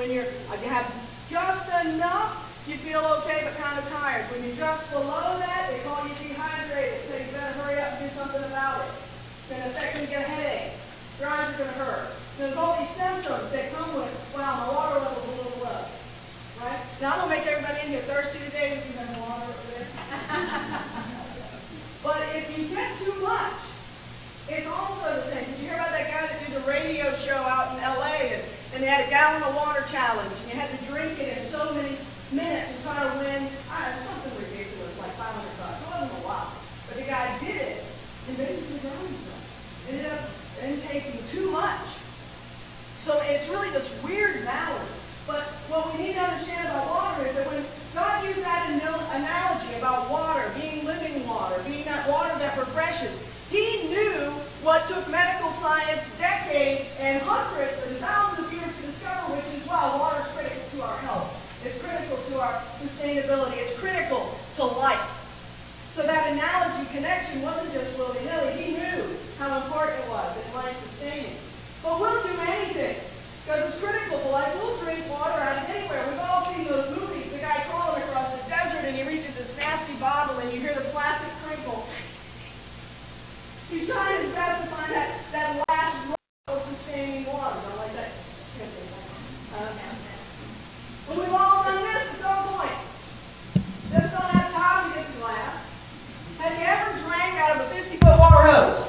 When you're, you have just enough, you feel okay but kind of tired. When you're just below that, they call you dehydrated. So you better hurry up and do something about it. It's going to affect you, get a headache. Your eyes are going to hurt. There's all these symptoms that come with, wow, my water level's a little low. Right? Now I'm going to make everybody in here thirsty today. We can have water over there. But if you get too much, it's also the same. Did you hear about that guy that did the radio show out in LA and, and they had a gallon of water challenge and you had to drink it in so many minutes and try to win, I know, something ridiculous, like 500 bucks. It wasn't a lot. But the guy did it and basically drowned himself. Ended up intaking too much. So it's really this weird balance. But what we need to understand about water is that when God used that analogy about water, being living water, being that water that refreshes, he knew what took medical science decades and hundreds and thousands of years to discover, which is, wow, water is critical to our health. It's critical to our sustainability. It's critical to life. So that analogy connection wasn't just willy-nilly. He knew how important it was in life sustaining. But we'll do anything because it's critical to life. We'll drink water out of anywhere. We've all seen those movies. The guy crawling across the desert and he reaches this nasty bottle and you hear the plastic crinkle. He's trying his best to find that, that last drop of sustaining water. Not like that. Uh, but we've all done this at some point. Just don't have time to get the glass. Have you ever drank out of a 50-foot water hose?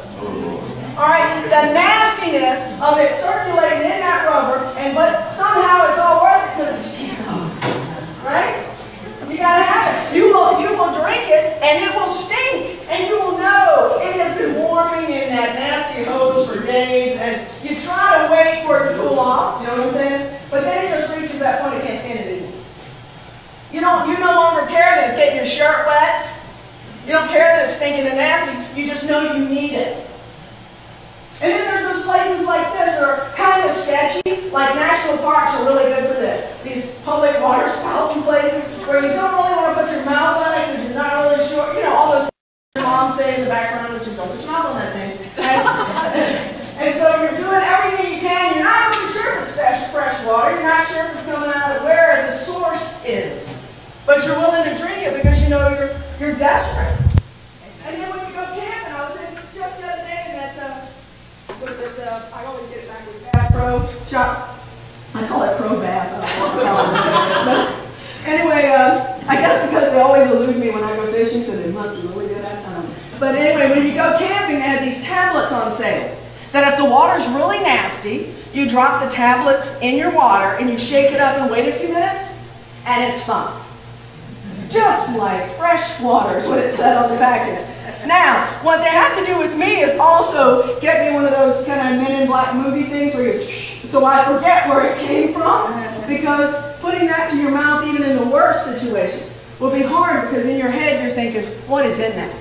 All right, the nastiness of it circulating in that rubber, and but somehow it's all worth it because it's right. You gotta have it. You will, you will drink it, and it will stink, and you will know it has been warming in that nasty hose for days, and you try to wait for it to cool off. You know what I'm saying? But then it just reaches that point it can't stand it anymore. You don't, you no longer care that it's getting your shirt wet. You don't care that it's stinking and nasty. You just know you need it. And then there's those places like this that are kind of sketchy, like national parks are really good for this. These public water spouting places where you don't really want to put your mouth on it because you're not really sure. You know, all those your mom say in the background, which is don't put your mouth on that thing. And, and so you're doing everything you can. You're not really sure if it's fresh, fresh water. You're not sure if it's coming out of where the source is. But you're willing to drink it because you know you're, you're desperate. And then when you go camping, I was in just the other day in that, uh, with this, uh, I always get it back with Bass Pro shop. I call it Pro Bass. I don't know what I call it. But anyway, uh, I guess because they always elude me when I go fishing, so they must be really good at it. But anyway, when you go these tablets on sale. That if the water's really nasty, you drop the tablets in your water and you shake it up and wait a few minutes, and it's fine. Just like fresh water is what it said on the package. Now, what they have to do with me is also get me one of those kind of men in black movie things where you, so I forget where it came from, because putting that to your mouth even in the worst situation will be hard because in your head you're thinking, what is in that?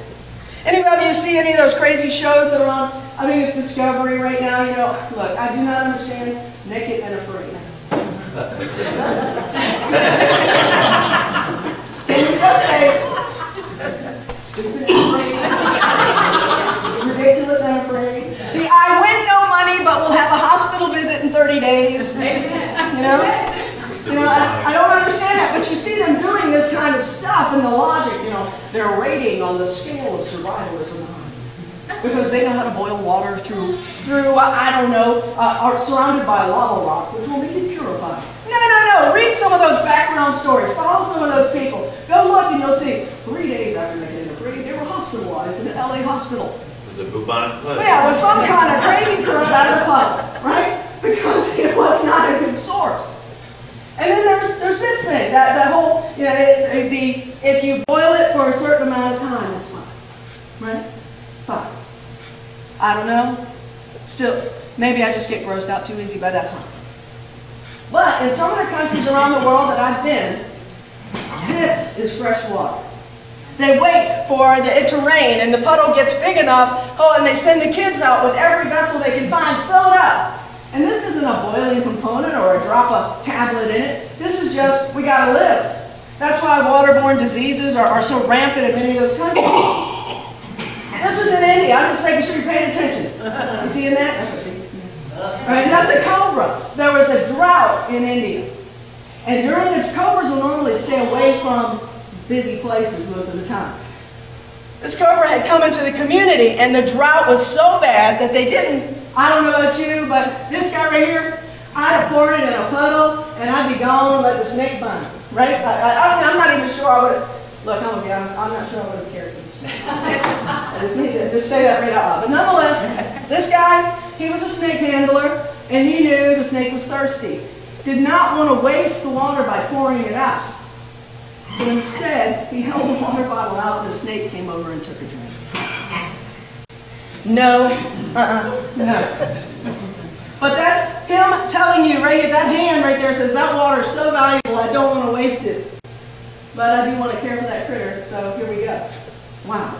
Anybody of you see any of those crazy shows that are on, I think it's Discovery right now, you know, look, I do not understand Naked and Afraid. Can you just say, stupid and afraid, ridiculous and afraid? The I win no money but will have a hospital visit in 30 days. You know? You know, I, I don't understand that, but you see them doing this kind of stuff and the logic, you know, they're rating on the scale of survivalism because they know how to boil water through, through uh, I don't know, uh, are surrounded by lava rock, which will make it purified. No, no, no. Read some of those background stories. Follow some of those people. Go look and you'll see three days after they did the breed, they were hospitalized in an LA hospital. The bubonic plague. Yeah, with some kind of crazy curve out of the pub, right? Because it was not a good source. And then there's there's this thing, that, that whole, you know, it, it the, if you boil it for a certain amount of time, it's fine. Right? Fine. I don't know. Still, maybe I just get grossed out too easy, but that's fine. But in some of the countries around the world that I've been, this is fresh water. They wait for it to rain and the puddle gets big enough, oh, and they send the kids out with every vessel they can find filled up. And this isn't a boiling component or a drop of tablet in it. This is just, we gotta live. That's why waterborne diseases are, are so rampant in many of those countries. This was in India. I'm just making sure you're paying attention. You seeing that? Right, that's a cobra. There was a drought in India. And during the cobras will normally stay away from busy places most of the time. This cobra had come into the community and the drought was so bad that they didn't, I don't know about you, but this guy right here, I'd have poured it in a puddle and I'd be gone let the snake burn. Right? I, am not even sure I would have, look, I'm going to be honest, I'm not sure I would have cared for the snake. I just need to just say that right out loud. But nonetheless, this guy, he was a snake handler and he knew the snake was thirsty. Did not want to waste the water by pouring it out. So instead, he held the water bottle out and the snake came over and took a drink. No, uh-uh, no. But that's him telling you right at that hand right there says that water is so valuable I don't want to waste it. But I do want to care for that critter, so here we go. Wow.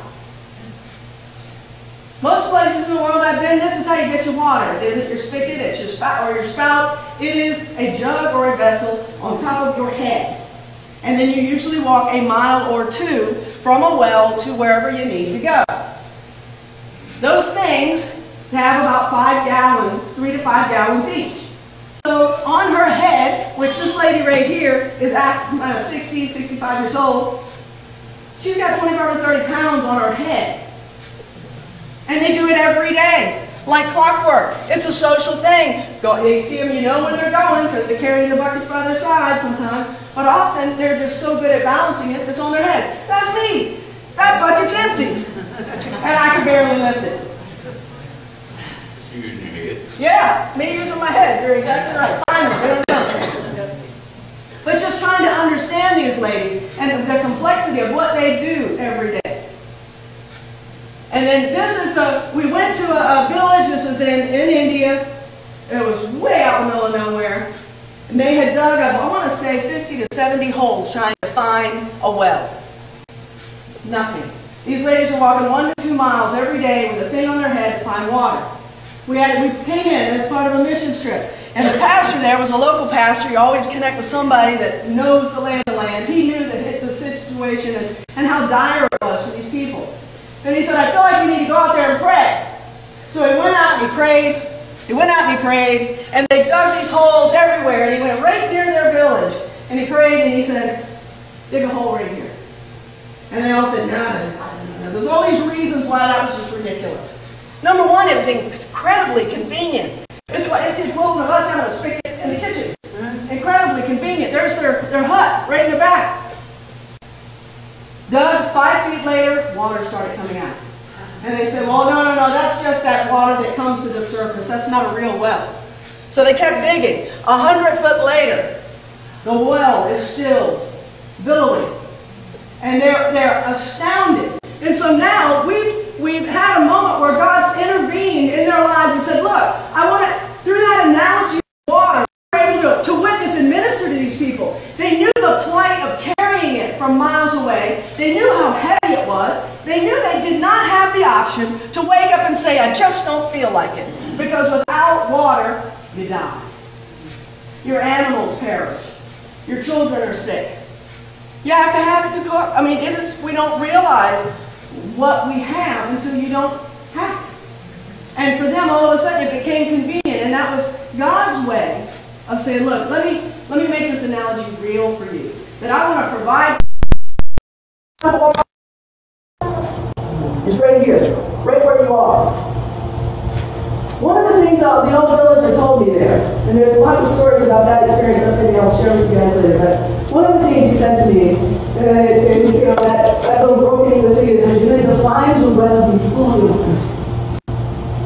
Most places in the world I've been, this is how you get your water. It isn't your spigot, it's your spout or your spout. It is a jug or a vessel on top of your head. And then you usually walk a mile or two from a well to wherever you need to go. Those things have about five gallons, three to five gallons each. So on her head, which this lady right here is at uh, 60, 65 years old, she's got 25 or 30 pounds on her head. And they do it every day, like clockwork. It's a social thing. Go, you see them, you know when they're going because they're carrying the buckets by their side sometimes. But often they're just so good at balancing it, it's on their heads. That's me. That bucket's empty. And I can barely lift it. Using your head. Yeah, me using my head. You're exactly right. Finally, But just trying to understand these ladies and the complexity of what they do every day. And then this is the, we went to a, a village, this is in, in India. It was way out in the middle of nowhere. And they had dug up, I want to say 50 to 70 holes trying to find a well. Nothing. These ladies are walking one to two miles every day with a thing on their head to find water. We, had, we came in as part of a missions trip. And the pastor there was a local pastor. You always connect with somebody that knows the land of land. He knew the, the situation and, and how dire it was for these people. And he said, I feel like we need to go out there and pray. So he went out and he prayed. He went out and he prayed, and they dug these holes everywhere, and he went right near their village, and he prayed, and he said, dig a hole right here. And they all said, no, no, no. There's all these reasons why that was just ridiculous. Number one, it was incredibly convenient. It's like it's the equivalent of us having a spigot in the kitchen. Mm-hmm. Incredibly convenient. There's their, their hut right in the back. Dug five feet later, water started coming out. And they said, well, no, no, no, that's just that water that comes to the surface. That's not a real well. So they kept digging. A hundred foot later, the well is still billowing. And they're, they're astounded. And so now we've, we've had a moment where God's intervened in their lives and said, look, I want to, through that analogy of water, we're able to, to witness and minister to these people. They knew the plight of carrying it from miles away. They knew how heavy it was. They knew they did not have the option to wake up and say, I just don't feel like it. Because without water, you die. Your animals perish. Your children are sick. You have to have it to cook. I mean, it is, we don't realize what we have until you don't have it. And for them, all of a sudden, it became convenient. And that was God's way of saying, look, let me, let me make this analogy real for you. That I want to provide is right here, right where you are. Things uh, the old villager told me there, and there's lots of stories about that experience that I'll share with you guys later, but one of the things he said to me, and, and you know, that, that little broken English is, is you need to find your well before you're thirsty.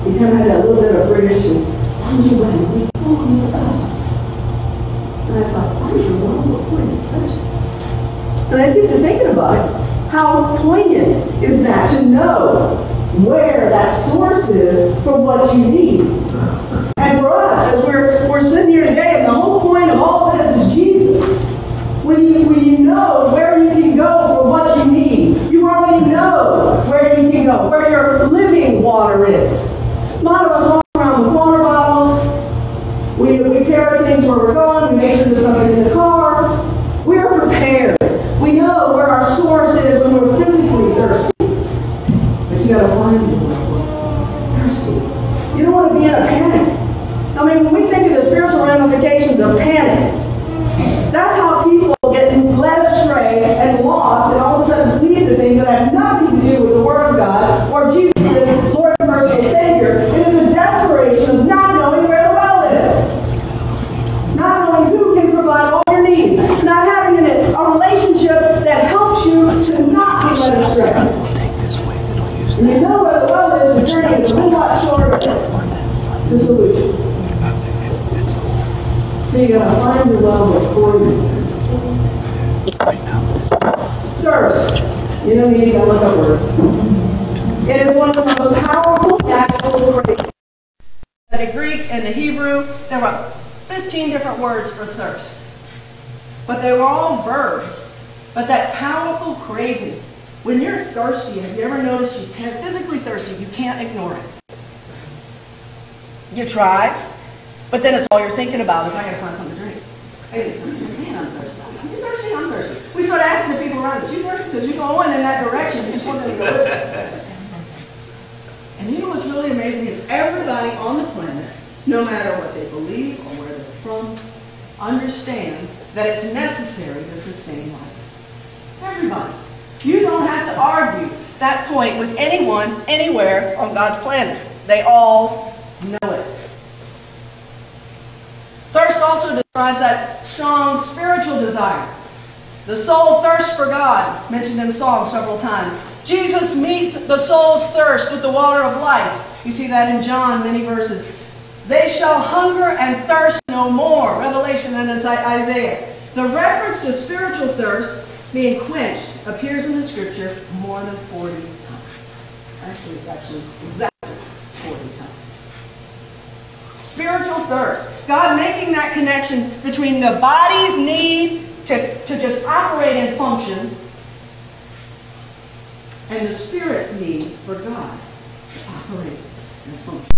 He kind of had that little bit of British, find your well before you're thirsty. And I thought, find your well before you're thirsty. And I get to thinking about it. How poignant is that to know where that source is for what you need? And for us, as we're, we're sitting here today, and the whole point of all this is Jesus. When you, when you know where you can go for what you need, you already know where you can go, where your living water is. A lot of us try, but then it's all you're thinking about is I gotta find something to drink. I gotta get something to drink. Man, I'm thirsty. I'm thirsty, I'm thirsty. We start asking the people around us, you thirsty? Because you're going in that direction, you just want them to go. And you know what's really amazing is everybody on the planet, no matter what they believe or where they're from, understand that it's necessary to sustain life. Everybody. You don't have to argue that point with anyone, anywhere on God's planet. They all know it. Thirst also describes that strong spiritual desire. The soul thirsts for God, mentioned in Psalm several times. Jesus meets the soul's thirst with the water of life. You see that in John, many verses. They shall hunger and thirst no more. Revelation and Isaiah. The reference to spiritual thirst being quenched appears in the scripture more than 40 times. Actually, it's actually exactly 40 times. Spiritual thirst. God making that connection between the body's need to, to just operate and function and the spirit's need for God to operate and function.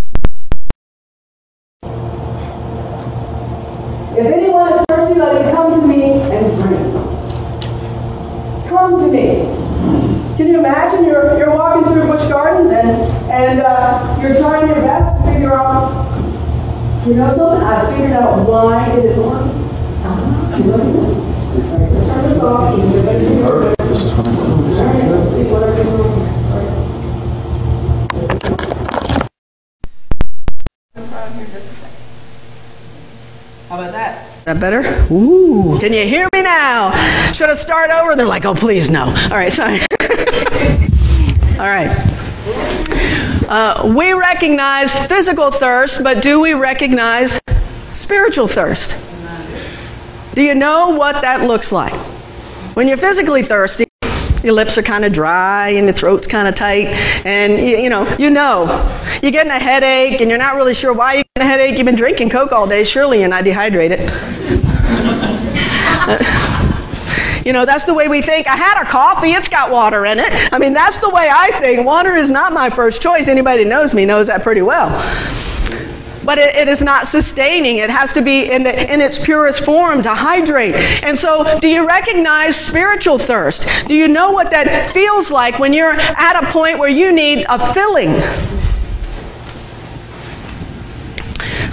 If anyone is thirsty, let him come to me and drink. Come to me. Can you imagine you're, you're walking through Busch Gardens and, and uh, you're trying your best to figure out, you know something? I figured out why it is on. Ah, look at this. All right, let's turn this off. this is what I'm All right, let's see what I can do. Here, just a second. How about that? Is that better? Ooh. Can you hear me now? Should I start over? They're like, oh, please, no. All right, sorry. All right. Uh, we recognize physical thirst, but do we recognize spiritual thirst? Do you know what that looks like? When you're physically thirsty, your lips are kind of dry and your throat's kind of tight, and you, you know, you know, you're getting a headache, and you're not really sure why you're getting a headache. You've been drinking Coke all day. Surely you're not dehydrated. You know, that's the way we think. I had a coffee, it's got water in it. I mean, that's the way I think. Water is not my first choice. Anybody who knows me knows that pretty well. But it, it is not sustaining. It has to be in, the, in its purest form to hydrate. And so, do you recognize spiritual thirst? Do you know what that feels like when you're at a point where you need a filling?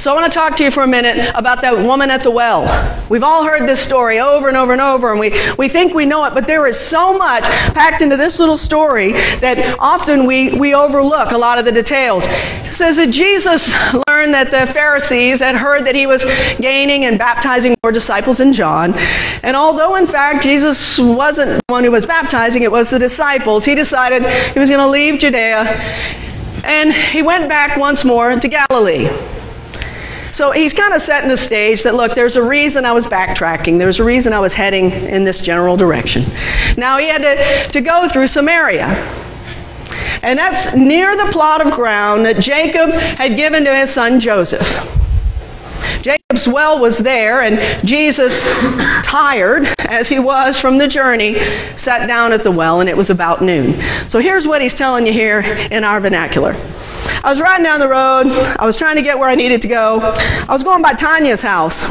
So I want to talk to you for a minute about that woman at the well. We've all heard this story over and over and over, and we, we think we know it, but there is so much packed into this little story that often we, we overlook a lot of the details. It says that Jesus learned that the Pharisees had heard that he was gaining and baptizing more disciples than John. And although, in fact, Jesus wasn't the one who was baptizing, it was the disciples, he decided he was going to leave Judea and he went back once more to Galilee. So he's kind of setting the stage that look, there's a reason I was backtracking. There's a reason I was heading in this general direction. Now he had to, to go through Samaria. And that's near the plot of ground that Jacob had given to his son Joseph. Jacob's well was there, and Jesus, tired as he was from the journey, sat down at the well, and it was about noon. So here's what he's telling you here in our vernacular. I was riding down the road. I was trying to get where I needed to go. I was going by Tanya's house.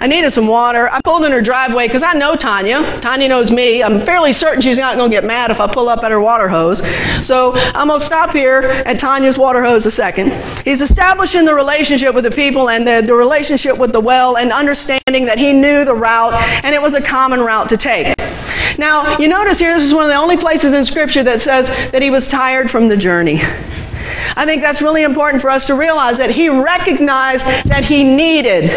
I needed some water. I pulled in her driveway because I know Tanya. Tanya knows me. I'm fairly certain she's not going to get mad if I pull up at her water hose. So I'm going to stop here at Tanya's water hose a second. He's establishing the relationship with the people and the, the relationship with the well and understanding that he knew the route and it was a common route to take. Now, you notice here, this is one of the only places in Scripture that says that he was tired from the journey. I think that's really important for us to realize that he recognized that he needed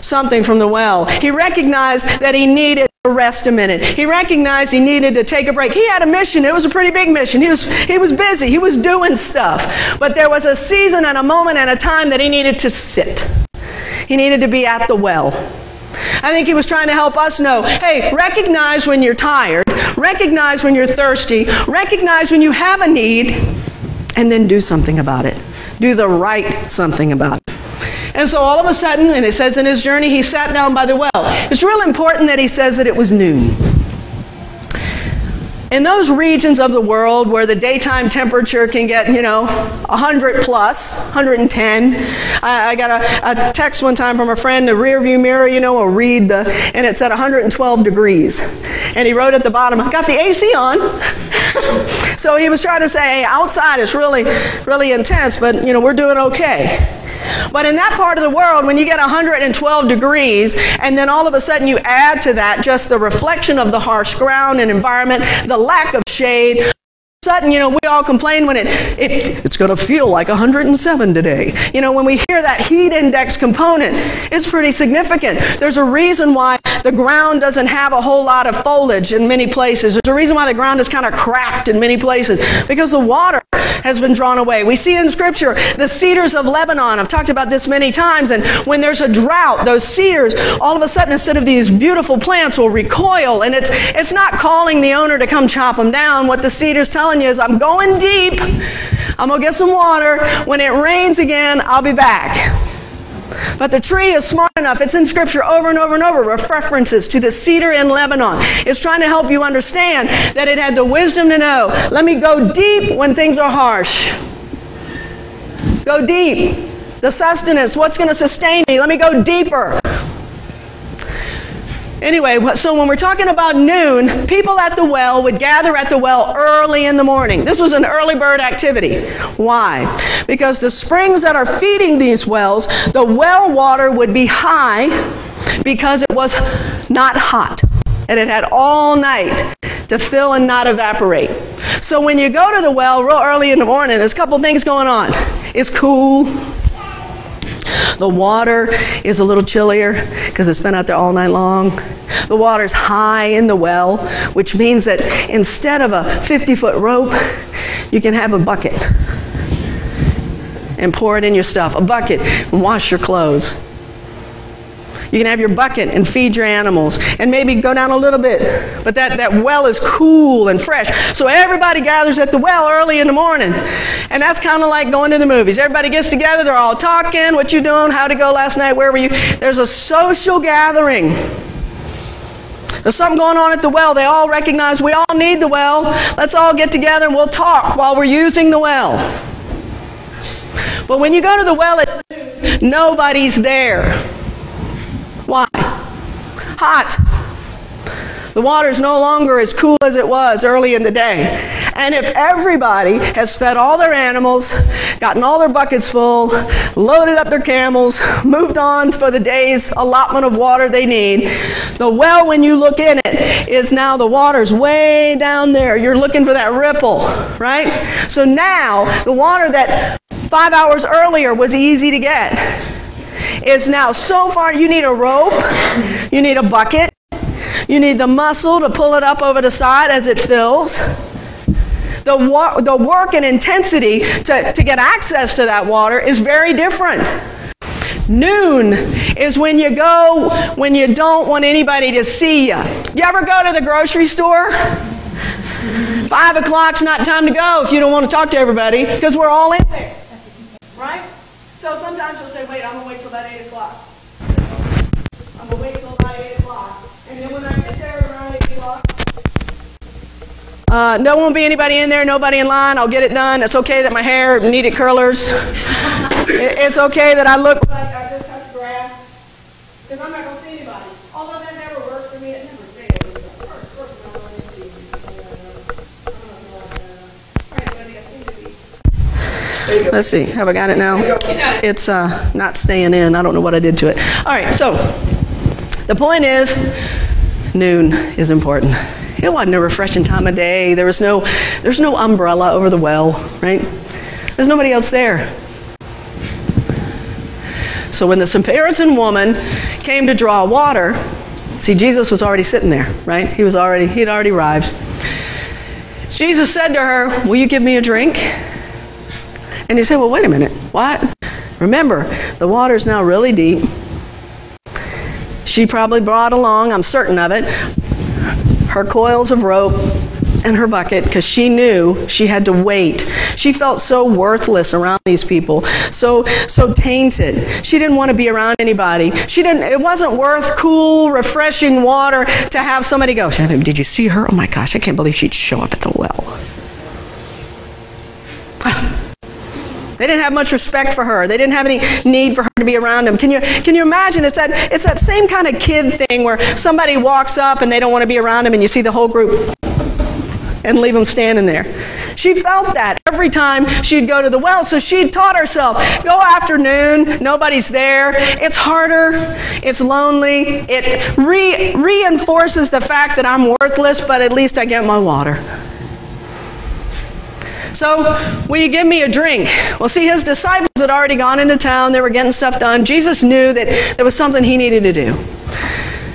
something from the well. He recognized that he needed to rest a minute. He recognized he needed to take a break. He had a mission. It was a pretty big mission. He was, he was busy. He was doing stuff. But there was a season and a moment and a time that he needed to sit. He needed to be at the well. I think he was trying to help us know hey, recognize when you're tired, recognize when you're thirsty, recognize when you have a need, and then do something about it. Do the right something about it. And so all of a sudden, and it says in his journey, he sat down by the well. It's real important that he says that it was noon. In those regions of the world where the daytime temperature can get, you know, 100 plus, 110, I, I got a, a, text one time from a friend, the rear view mirror, you know, will read the, and it's at 112 degrees. And he wrote at the bottom, got the AC on. so he was trying to say, hey, outside is really, really intense, but, you know, we're doing okay. But in that part of the world, when you get 112 degrees, and then all of a sudden you add to that just the reflection of the harsh ground and environment, the lack of shade, All of a sudden, you know, we all complain when it, it it's going to feel like 107 today. You know, when we hear that heat index component, it's pretty significant. There's a reason why the ground doesn't have a whole lot of foliage in many places. There's a reason why the ground is kind of cracked in many places because the water has been drawn away. We see in Scripture the cedars of Lebanon. I've talked about this many times. And when there's a drought, those cedars, all of a sudden, instead of these beautiful plants, will recoil. And it's, it's not calling the owner to come chop them down. What the cedar's telling you is, I'm going deep. I'm going to get some water. When it rains again, I'll be back. But the tree is smart enough. It's in Scripture over and over and over with references to the cedar in Lebanon. It's trying to help you understand that it had the wisdom to know let me go deep when things are harsh. Go deep. The sustenance, what's going to sustain me? Let me go deeper. Anyway, so when we're talking about noon, people at the well would gather at the well early in the morning. This was an early bird activity. Why? Because the springs that are feeding these wells, the well water would be high because it was not hot. And it had all night to fill and not evaporate. So when you go to the well real early in the morning, there's a couple things going on. It's cool, the water is a little chillier because it's been out there all night long. The water's high in the well, which means that instead of a 50 foot rope, you can have a bucket and pour it in your stuff. A bucket and wash your clothes. You can have your bucket and feed your animals and maybe go down a little bit. But that, that well is cool and fresh. So everybody gathers at the well early in the morning. And that's kind of like going to the movies. Everybody gets together, they're all talking, what you doing, how to go last night, where were you? There's a social gathering. There's something going on at the well. They all recognize we all need the well. Let's all get together and we'll talk while we're using the well. But when you go to the well, nobody's there. Why? Hot. The water is no longer as cool as it was early in the day. And if everybody has fed all their animals, gotten all their buckets full, loaded up their camels, moved on for the day's allotment of water they need, the well, when you look in it, is now the water's way down there. You're looking for that ripple, right? So now, the water that five hours earlier was easy to get is now so far you need a rope, you need a bucket, you need the muscle to pull it up over the side as it fills. The, wa- the work and intensity to, to get access to that water is very different. Noon is when you go when you don't want anybody to see you. You ever go to the grocery store? Five o'clock's not time to go if you don't want to talk to everybody because we're all in there. Right? So sometimes you'll say, wait, I'm going to wait uh, no won't be anybody in there, nobody in line. I'll get it done. It's okay that my hair needed curlers. It- it's okay that I look like I just cut the grass. Because I'm not going to see anybody. Although that never works for me. It never fails. First person I run into is, uh, I don't know, uh, all right, buddy, I seem to be Let's see. Have I got it now? It's uh, not staying in. I don't know what I did to it. All right. So the point is, noon is important. It wasn't a refreshing time of day. There was no, there's no umbrella over the well, right? There's nobody else there. So when the Samaritan woman came to draw water, see, Jesus was already sitting there, right? He was already, he'd already arrived. Jesus said to her, Will you give me a drink? And he said, Well, wait a minute. What? Remember, the water's now really deep. She probably brought along, I'm certain of it, her coils of rope and her bucket because she knew she had to wait. She felt so worthless around these people, so so tainted. She didn't want to be around anybody. She didn't it wasn't worth cool, refreshing water to have somebody go, "Did you see her? Oh my gosh, I can't believe she'd show up at the well." They didn't have much respect for her. They didn't have any need for her to be around them. Can you, can you imagine? It's that, it's that same kind of kid thing where somebody walks up and they don't want to be around him and you see the whole group and leave them standing there. She felt that every time she'd go to the well, so she taught herself go afternoon, nobody's there. It's harder, it's lonely, it re- reinforces the fact that I'm worthless, but at least I get my water. So, will you give me a drink? Well, see, his disciples had already gone into town. They were getting stuff done. Jesus knew that there was something he needed to do.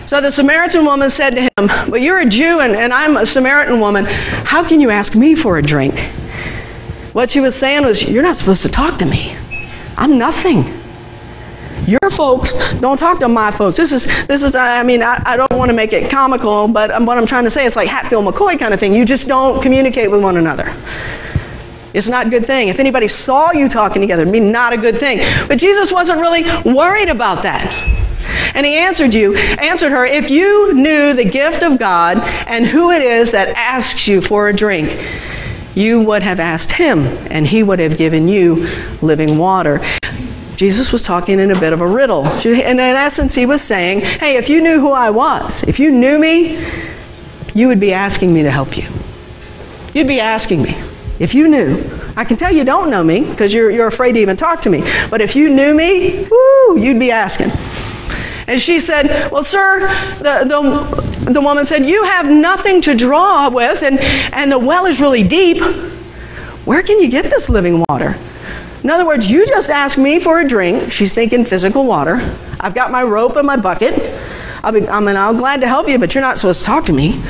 So the Samaritan woman said to him, But you're a Jew and, and I'm a Samaritan woman. How can you ask me for a drink? What she was saying was, You're not supposed to talk to me. I'm nothing. Your folks don't talk to my folks. This is, this is. I mean, I, I don't want to make it comical, but um, what I'm trying to say is like Hatfield McCoy kind of thing. You just don't communicate with one another. It's not a good thing. If anybody saw you talking together, it'd be not a good thing. But Jesus wasn't really worried about that. And he answered you, answered her, if you knew the gift of God and who it is that asks you for a drink, you would have asked him, and he would have given you living water. Jesus was talking in a bit of a riddle. And in essence, he was saying, hey, if you knew who I was, if you knew me, you would be asking me to help you. You'd be asking me. If you knew, I can tell you don't know me because you're, you're afraid to even talk to me. But if you knew me, whoo, you'd be asking. And she said, Well, sir, the, the, the woman said, You have nothing to draw with, and, and the well is really deep. Where can you get this living water? In other words, you just asked me for a drink. She's thinking physical water. I've got my rope and my bucket. I'll be, I mean, I'm glad to help you, but you're not supposed to talk to me.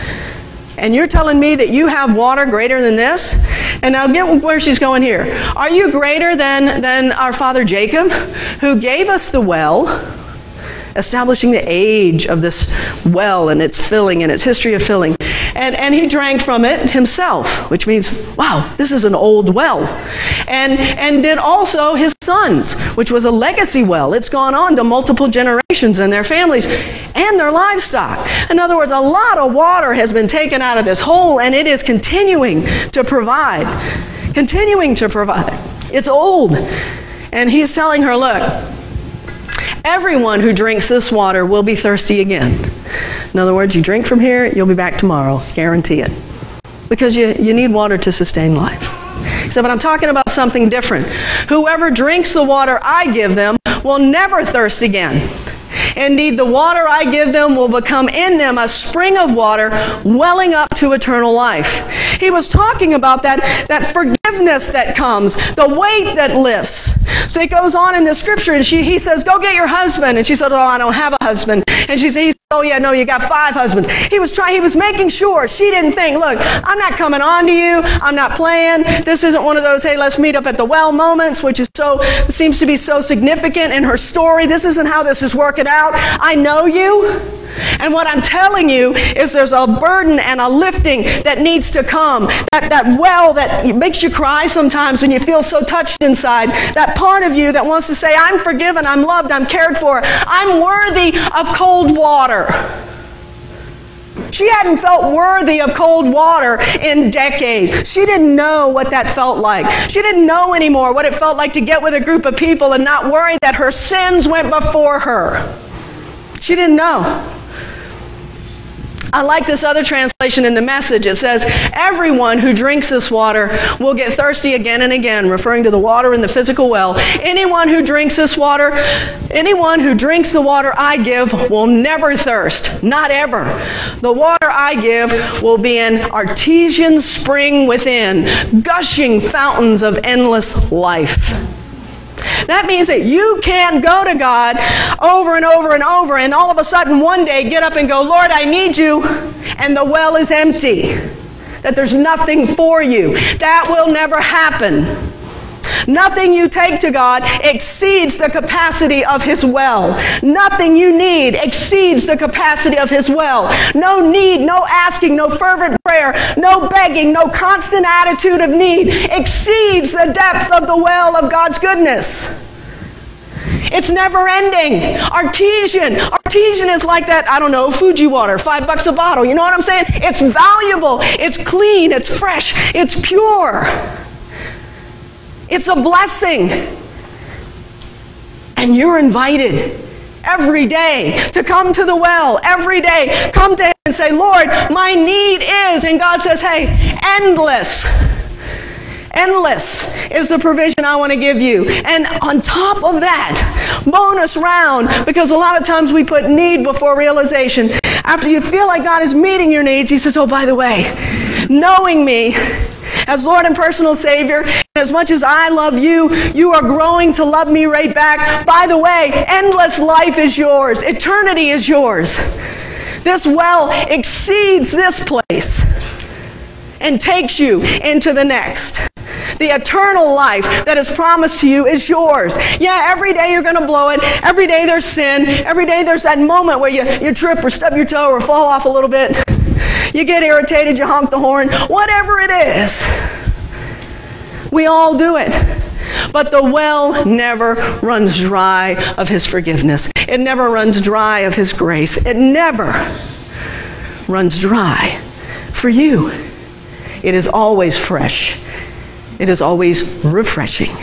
And you're telling me that you have water greater than this? And now get where she's going here. Are you greater than, than our father Jacob, who gave us the well, establishing the age of this well and its filling and its history of filling? And, and he drank from it himself, which means, wow, this is an old well. And, and did also his sons, which was a legacy well. It's gone on to multiple generations and their families and their livestock. In other words, a lot of water has been taken out of this hole and it is continuing to provide. Continuing to provide. It's old. And he's telling her, look, everyone who drinks this water will be thirsty again. In other words, you drink from here, you'll be back tomorrow. Guarantee it. Because you, you need water to sustain life. He said, but I'm talking about something different. Whoever drinks the water I give them will never thirst again. Indeed, the water I give them will become in them a spring of water welling up to eternal life. He was talking about that, that forgiveness that comes, the weight that lifts. So he goes on in the scripture and she, he says, Go get your husband. And she said, Oh, I don't have a husband. And she said, Oh, yeah, no, you got five husbands. He was trying, he was making sure she didn't think, Look, I'm not coming on to you. I'm not playing. This isn't one of those, hey, let's meet up at the well moments, which is so, seems to be so significant in her story. This isn't how this is working out. I know you. And what I'm telling you is there's a burden and a lifting that needs to come. That, that well that makes you cry sometimes when you feel so touched inside. That part of you that wants to say, I'm forgiven, I'm loved, I'm cared for, I'm worthy of cold water. She hadn't felt worthy of cold water in decades. She didn't know what that felt like. She didn't know anymore what it felt like to get with a group of people and not worry that her sins went before her. She didn't know. I like this other translation in the message. It says, Everyone who drinks this water will get thirsty again and again, referring to the water in the physical well. Anyone who drinks this water, anyone who drinks the water I give will never thirst. Not ever. The water I give will be an artesian spring within, gushing fountains of endless life. That means that you can go to God over and over and over, and all of a sudden one day get up and go, Lord, I need you, and the well is empty. That there's nothing for you. That will never happen. Nothing you take to God exceeds the capacity of His well. Nothing you need exceeds the capacity of His well. No need, no asking, no fervent prayer, no begging, no constant attitude of need exceeds the depth of the well of God's goodness. It's never ending. Artesian. Artesian is like that, I don't know, Fiji water, five bucks a bottle. You know what I'm saying? It's valuable, it's clean, it's fresh, it's pure. It's a blessing. And you're invited every day to come to the well, every day. Come to Him and say, Lord, my need is. And God says, hey, endless. Endless is the provision I want to give you. And on top of that, bonus round, because a lot of times we put need before realization. After you feel like God is meeting your needs, He says, Oh, by the way, knowing me as Lord and personal Savior, as much as I love you, you are growing to love me right back. By the way, endless life is yours, eternity is yours. This well exceeds this place and takes you into the next. The eternal life that is promised to you is yours. Yeah, every day you're going to blow it. Every day there's sin. Every day there's that moment where you, you trip or stub your toe or fall off a little bit. You get irritated, you honk the horn, whatever it is. We all do it. But the well never runs dry of His forgiveness. It never runs dry of His grace. It never runs dry for you. It is always fresh. It is always refreshing.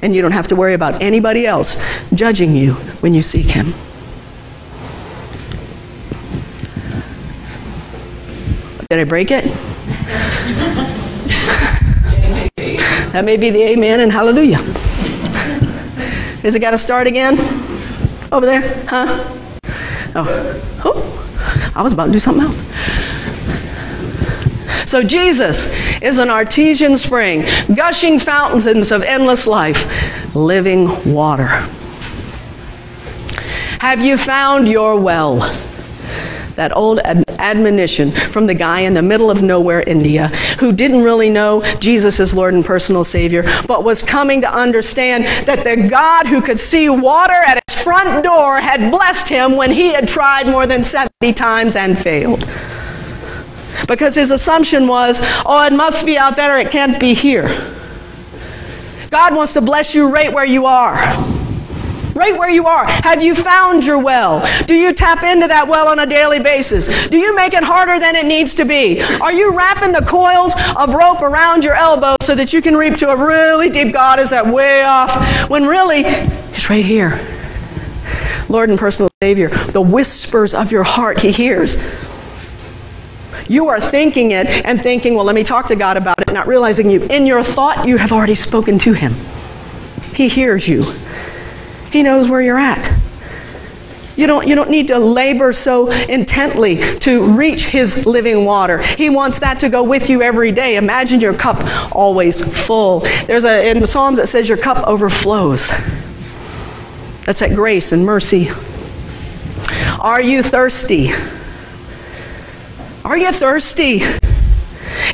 And you don't have to worry about anybody else judging you when you seek Him. Did I break it? That may be the amen and hallelujah. Has it got to start again? Over there? Huh? Oh. oh. I was about to do something else. So Jesus is an artesian spring, gushing fountains of endless life, living water. Have you found your well? That old ad- admonition from the guy in the middle of nowhere, India, who didn't really know Jesus as Lord and personal Savior, but was coming to understand that the God who could see water at his front door had blessed him when he had tried more than 70 times and failed. Because his assumption was, oh, it must be out there, it can't be here. God wants to bless you right where you are. Right where you are. Have you found your well? Do you tap into that well on a daily basis? Do you make it harder than it needs to be? Are you wrapping the coils of rope around your elbow so that you can reap to a really deep God? Is that way off? When really, it's right here. Lord and personal Savior, the whispers of your heart He hears. You are thinking it and thinking, well, let me talk to God about it, not realizing you, in your thought, you have already spoken to Him. He hears you, He knows where you're at. You don't, you don't need to labor so intently to reach His living water. He wants that to go with you every day. Imagine your cup always full. There's a, in the Psalms it says your cup overflows. That's at grace and mercy. Are you thirsty? Are you thirsty?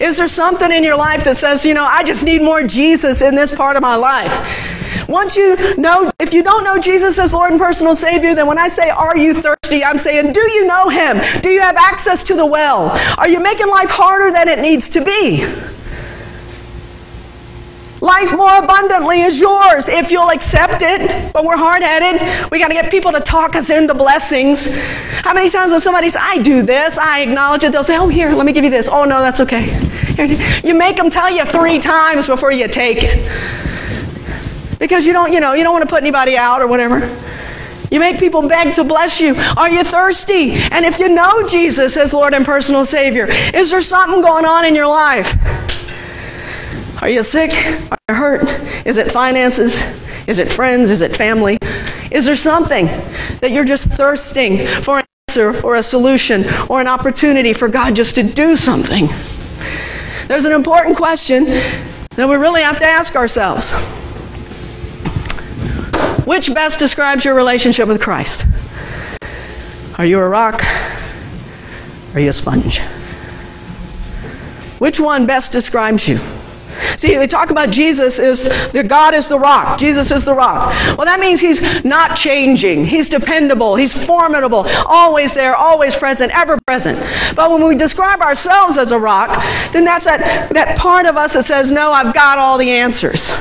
Is there something in your life that says, you know, I just need more Jesus in this part of my life? Once you know, if you don't know Jesus as Lord and personal Savior, then when I say, Are you thirsty? I'm saying, Do you know Him? Do you have access to the well? Are you making life harder than it needs to be? Life more abundantly is yours if you'll accept it. But we're hard headed. We got to get people to talk us into blessings. How many times when somebody says, I do this, I acknowledge it, they'll say, Oh, here, let me give you this. Oh, no, that's okay. You make them tell you three times before you take it. Because you don't, you know, you don't want to put anybody out or whatever. You make people beg to bless you. Are you thirsty? And if you know Jesus as Lord and personal Savior, is there something going on in your life? Are you sick? Are you hurt? Is it finances? Is it friends? Is it family? Is there something that you're just thirsting for an answer or a solution or an opportunity for God just to do something? There's an important question that we really have to ask ourselves. Which best describes your relationship with Christ? Are you a rock? Are you a sponge? Which one best describes you? See, we talk about Jesus is the God is the rock. Jesus is the rock. Well, that means he's not changing. He's dependable. He's formidable. Always there, always present, ever present. But when we describe ourselves as a rock, then that's that, that part of us that says, no, I've got all the answers.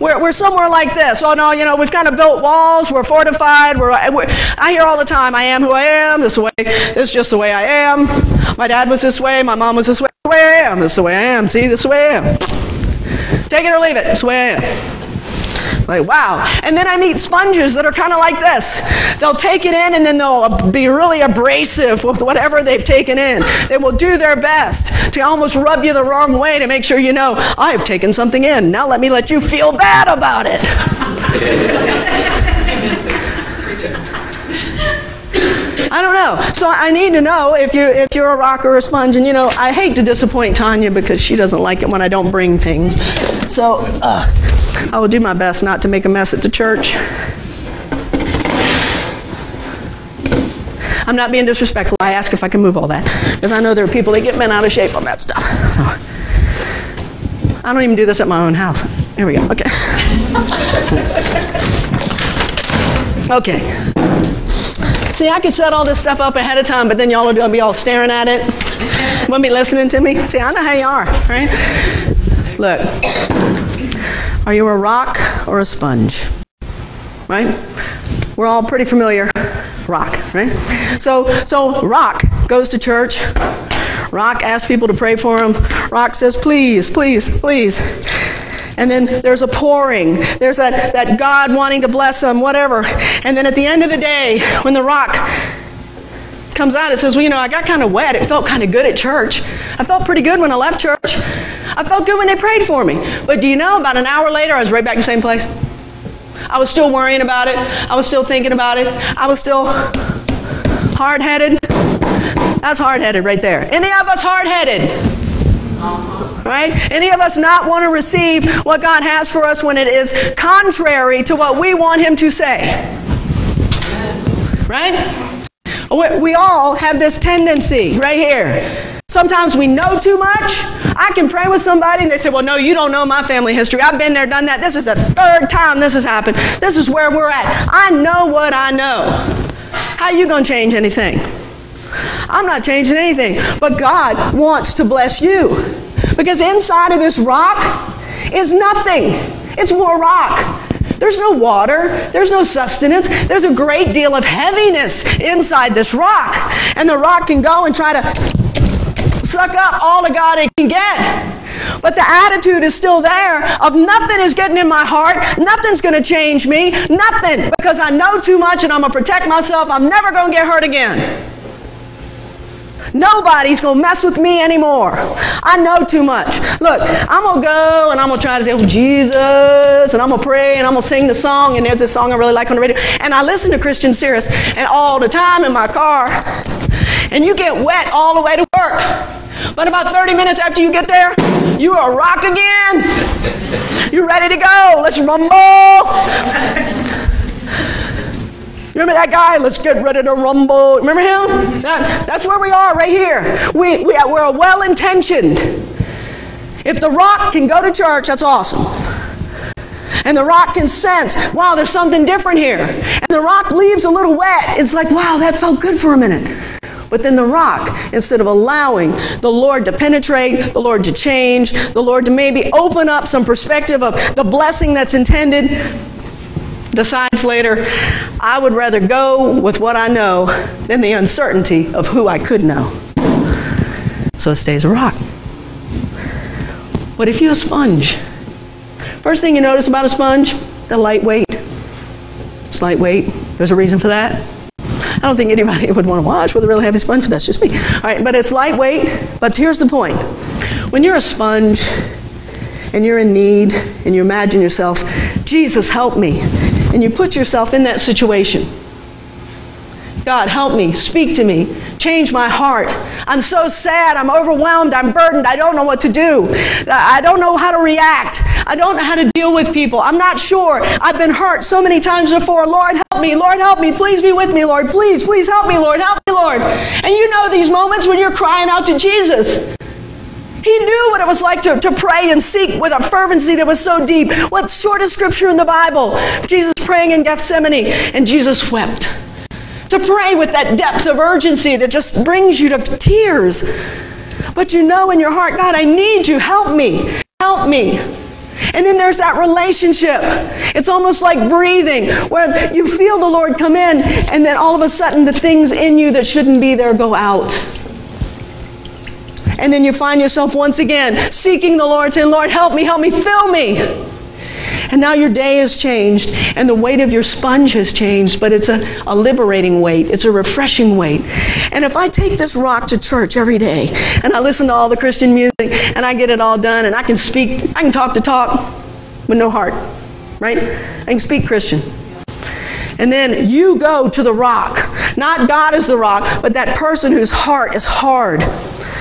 We're, we're somewhere like this. Oh, no, you know, we've kind of built walls. We're fortified. We're, we're, I hear all the time, I am who I am. This, way, this is just the way I am. My dad was this way. My mom was this way. This is the way I am. This is the way I am. See, this is the way I am. Take it or leave it. This is the way I am. Like, wow. And then I meet sponges that are kind of like this. They'll take it in and then they'll be really abrasive with whatever they've taken in. They will do their best to almost rub you the wrong way to make sure you know, I've taken something in. Now let me let you feel bad about it. I don't know. So I need to know if you if you're a rock or a sponge. And you know, I hate to disappoint Tanya because she doesn't like it when I don't bring things. So uh, I will do my best not to make a mess at the church. I'm not being disrespectful. I ask if I can move all that because I know there are people that get men out of shape on that stuff. So I don't even do this at my own house. Here we go. Okay. okay. See, I could set all this stuff up ahead of time, but then y'all will be all staring at it. Won't be listening to me. See, I know how you are, right? Look, are you a rock or a sponge? Right? We're all pretty familiar. Rock, right? So, so Rock goes to church. Rock asks people to pray for him. Rock says, please, please, please. And then there's a pouring. There's that, that God wanting to bless them, whatever. And then at the end of the day, when the rock comes out, it says, Well, you know, I got kind of wet. It felt kind of good at church. I felt pretty good when I left church. I felt good when they prayed for me. But do you know, about an hour later, I was right back in the same place. I was still worrying about it. I was still thinking about it. I was still hard headed. That's hard headed right there. Any of us hard headed? Right? Any of us not want to receive what God has for us when it is contrary to what we want Him to say? Right? We all have this tendency right here. Sometimes we know too much. I can pray with somebody and they say, Well, no, you don't know my family history. I've been there, done that. This is the third time this has happened. This is where we're at. I know what I know. How you going to change anything? I'm not changing anything. But God wants to bless you. Because inside of this rock is nothing, it's more rock. There's no water, there's no sustenance, there's a great deal of heaviness inside this rock. And the rock can go and try to suck up all the God it can get. But the attitude is still there of nothing is getting in my heart, nothing's going to change me, nothing, because I know too much and I'm going to protect myself. I'm never going to get hurt again. Nobody's going to mess with me anymore. I know too much. Look, I'm going to go and I'm going to try to say, oh, Jesus, and I'm going to pray and I'm going to sing the song. And there's this song I really like on the radio. And I listen to Christian Sirius and all the time in my car. And you get wet all the way to work. But about 30 minutes after you get there, you are rock again. You're ready to go. Let's rumble. Remember that guy? Let's get ready to rumble. Remember him? That, that's where we are right here. We, we, we're well intentioned. If the rock can go to church, that's awesome. And the rock can sense, wow, there's something different here. And the rock leaves a little wet. It's like, wow, that felt good for a minute. But then the rock, instead of allowing the Lord to penetrate, the Lord to change, the Lord to maybe open up some perspective of the blessing that's intended, decides later, I would rather go with what I know than the uncertainty of who I could know. So it stays a rock. What if you're a sponge? First thing you notice about a sponge, the lightweight. It's lightweight. There's a reason for that. I don't think anybody would want to watch with a really heavy sponge, but that's just me. All right, but it's lightweight. But here's the point when you're a sponge and you're in need and you imagine yourself, Jesus, help me, and you put yourself in that situation. God, help me, speak to me, change my heart. I'm so sad, I'm overwhelmed, I'm burdened, I don't know what to do. I don't know how to react. I don't know how to deal with people. I'm not sure. I've been hurt so many times before. Lord, help me. Lord, help me. Please be with me, Lord. Please, please help me, Lord. Help me, Lord. And you know these moments when you're crying out to Jesus. He knew what it was like to, to pray and seek with a fervency that was so deep. What shortest scripture in the Bible? Jesus praying in Gethsemane, and Jesus wept. To pray with that depth of urgency that just brings you to tears. But you know in your heart, God, I need you. Help me. Help me. And then there's that relationship. It's almost like breathing, where you feel the Lord come in, and then all of a sudden the things in you that shouldn't be there go out. And then you find yourself once again seeking the Lord, saying, Lord, help me, help me, fill me. And now your day has changed, and the weight of your sponge has changed, but it's a, a liberating weight. It's a refreshing weight. And if I take this rock to church every day, and I listen to all the Christian music, and I get it all done, and I can speak, I can talk to talk with no heart, right? I can speak Christian. And then you go to the rock. Not God is the rock, but that person whose heart is hard,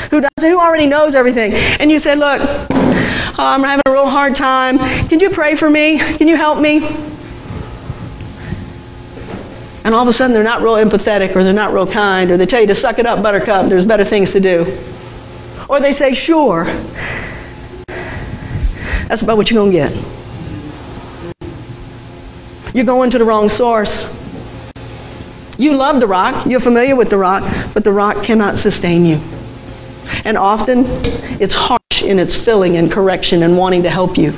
who does who already knows everything. And you say, Look, oh, I'm having a real hard time. Can you pray for me? Can you help me? And all of a sudden they're not real empathetic or they're not real kind or they tell you to suck it up, buttercup, there's better things to do. Or they say, sure. That's about what you're going to get. You're going to the wrong source. You love the rock, you're familiar with the rock, but the rock cannot sustain you. And often it's harsh in its filling and correction and wanting to help you.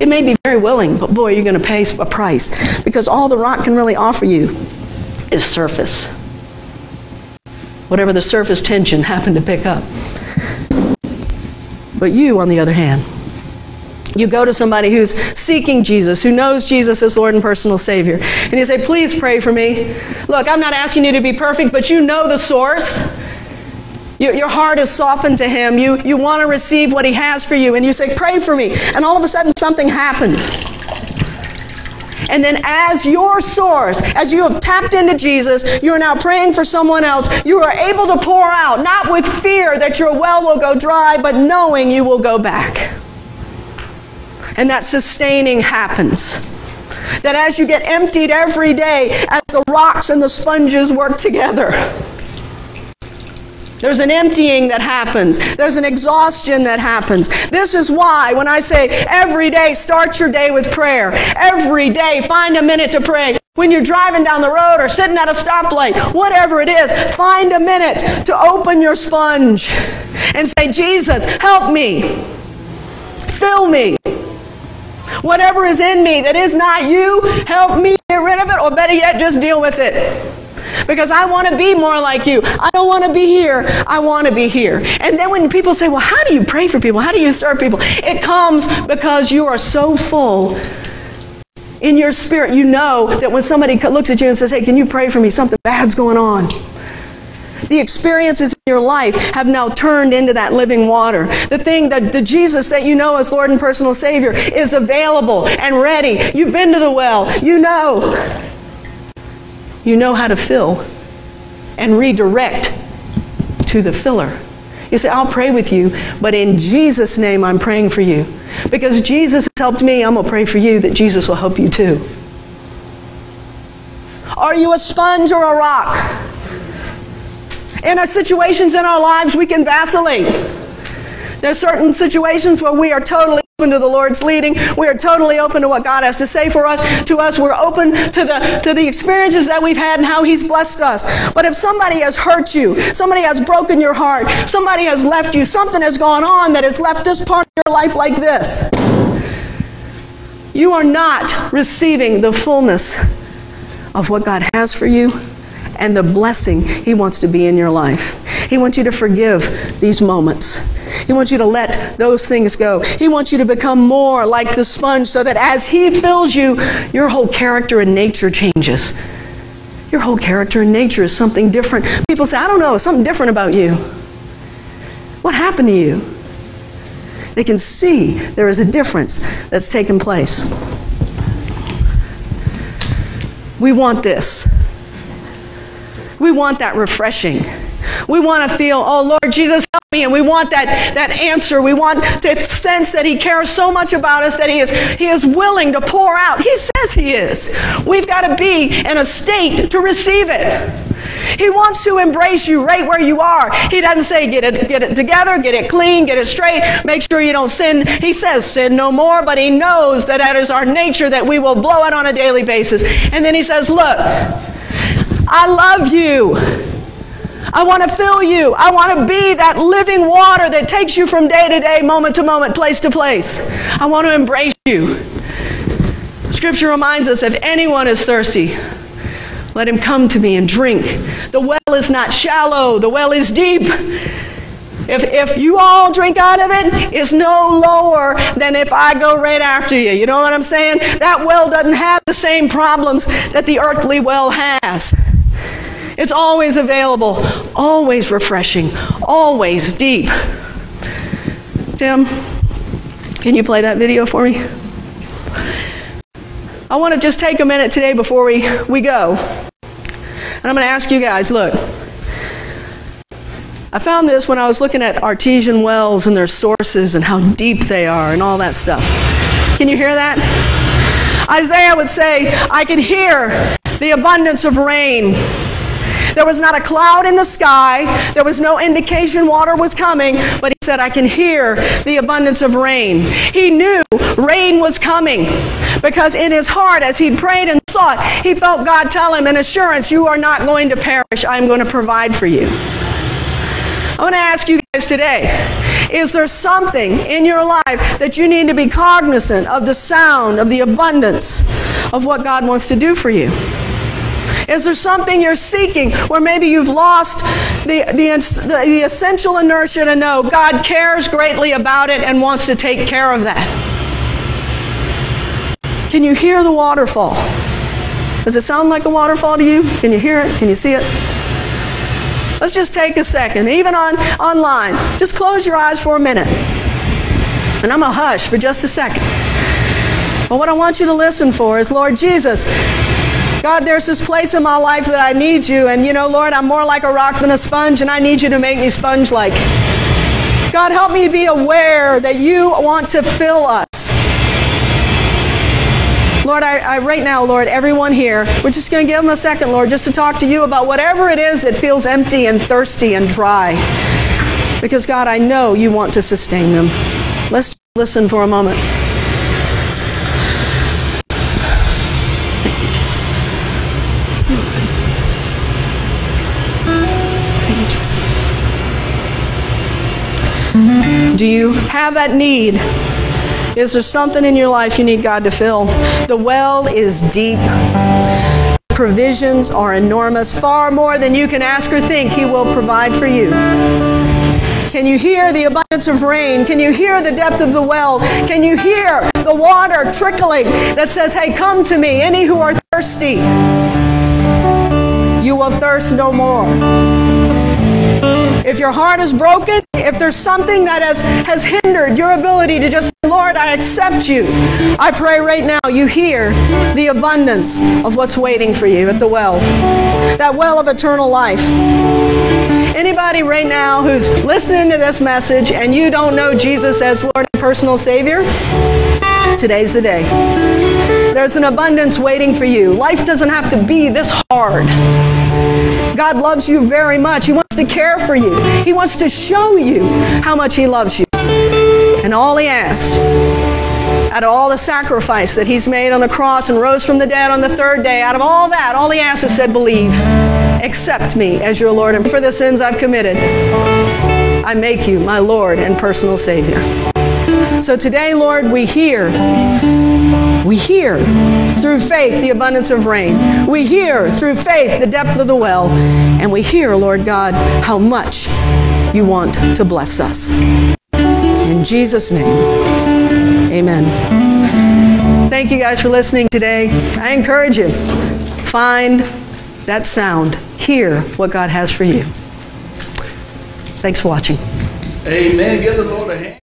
It may be very willing, but boy, you're going to pay a price because all the rock can really offer you is surface. Whatever the surface tension happened to pick up. But you, on the other hand, you go to somebody who's seeking Jesus, who knows Jesus as Lord and personal Savior, and you say, Please pray for me. Look, I'm not asking you to be perfect, but you know the source. Your, your heart is softened to Him. You, you want to receive what He has for you, and you say, Pray for me. And all of a sudden, something happens. And then, as your source, as you have tapped into Jesus, you are now praying for someone else. You are able to pour out, not with fear that your well will go dry, but knowing you will go back. And that sustaining happens. That as you get emptied every day, as the rocks and the sponges work together, there's an emptying that happens. There's an exhaustion that happens. This is why when I say every day start your day with prayer. Every day find a minute to pray. When you're driving down the road or sitting at a stoplight, whatever it is, find a minute to open your sponge and say, Jesus, help me. Fill me. Whatever is in me that is not you, help me get rid of it, or better yet, just deal with it because I want to be more like you. I don't want to be here. I want to be here. And then when people say, well, how do you pray for people? How do you serve people? It comes because you are so full in your spirit. You know that when somebody looks at you and says, hey, can you pray for me? Something bad's going on. The experiences in your life have now turned into that living water. The thing that the Jesus that you know as Lord and personal Savior is available and ready. You've been to the well. You know. You know how to fill and redirect to the filler. You say, I'll pray with you, but in Jesus' name, I'm praying for you. Because Jesus has helped me, I'm going to pray for you that Jesus will help you too. Are you a sponge or a rock? In our situations in our lives, we can vacillate. There are certain situations where we are totally open to the Lord's leading. We are totally open to what God has to say for us. To us, we're open to the to the experiences that we've had and how He's blessed us. But if somebody has hurt you, somebody has broken your heart, somebody has left you, something has gone on that has left this part of your life like this, you are not receiving the fullness of what God has for you and the blessing He wants to be in your life. He wants you to forgive these moments. He wants you to let those things go. He wants you to become more like the sponge so that as He fills you, your whole character and nature changes. Your whole character and nature is something different. People say, I don't know, something different about you. What happened to you? They can see there is a difference that's taken place. We want this. We want that refreshing. We want to feel, oh Lord Jesus, help. And we want that, that answer. We want to sense that He cares so much about us that He is, he is willing to pour out. He says He is. We've got to be in a state to receive it. He wants to embrace you right where you are. He doesn't say get it, get it together, get it clean, get it straight, make sure you don't sin. He says sin no more, but he knows that that is our nature, that we will blow it on a daily basis. And then he says, look, I love you. I want to fill you. I want to be that living water that takes you from day to day, moment to moment, place to place. I want to embrace you. Scripture reminds us if anyone is thirsty, let him come to me and drink. The well is not shallow, the well is deep. If, if you all drink out of it, it's no lower than if I go right after you. You know what I'm saying? That well doesn't have the same problems that the earthly well has. It's always available, always refreshing, always deep. Tim, can you play that video for me? I want to just take a minute today before we, we go. And I'm going to ask you guys look, I found this when I was looking at artesian wells and their sources and how deep they are and all that stuff. Can you hear that? Isaiah would say, I could hear the abundance of rain there was not a cloud in the sky. There was no indication water was coming, but he said, I can hear the abundance of rain. He knew rain was coming because in his heart, as he prayed and sought, he felt God tell him an assurance, You are not going to perish. I'm going to provide for you. I want to ask you guys today is there something in your life that you need to be cognizant of the sound, of the abundance of what God wants to do for you? Is there something you're seeking where maybe you've lost the, the, the essential inertia to know God cares greatly about it and wants to take care of that? Can you hear the waterfall? Does it sound like a waterfall to you? Can you hear it? Can you see it? Let's just take a second, even on online. Just close your eyes for a minute. And I'm going to hush for just a second. But what I want you to listen for is Lord Jesus, God, there's this place in my life that I need you. And you know, Lord, I'm more like a rock than a sponge, and I need you to make me sponge like. God, help me be aware that you want to fill us. Lord, I, I, right now, Lord, everyone here, we're just going to give them a second, Lord, just to talk to you about whatever it is that feels empty and thirsty and dry. Because, God, I know you want to sustain them. Let's listen for a moment. Do you have that need? Is there something in your life you need God to fill? The well is deep. Provisions are enormous, far more than you can ask or think. He will provide for you. Can you hear the abundance of rain? Can you hear the depth of the well? Can you hear the water trickling that says, Hey, come to me, any who are thirsty? You will thirst no more. If your heart is broken, if there's something that has, has hindered your ability to just say, Lord, I accept you, I pray right now you hear the abundance of what's waiting for you at the well, that well of eternal life. Anybody right now who's listening to this message and you don't know Jesus as Lord and personal Savior, today's the day. There's an abundance waiting for you. Life doesn't have to be this hard. God loves you very much. He wants to care for you. He wants to show you how much He loves you. And all He asks, out of all the sacrifice that He's made on the cross and rose from the dead on the third day, out of all that, all He asks is said, believe. Accept me as your Lord. And for the sins I've committed, I make you my Lord and personal Savior. So today, Lord, we hear we hear through faith the abundance of rain. We hear through faith the depth of the well. And we hear, Lord God, how much you want to bless us. In Jesus' name, amen. Thank you guys for listening today. I encourage you, find that sound, hear what God has for you. Thanks for watching. Amen. Give the Lord a hand.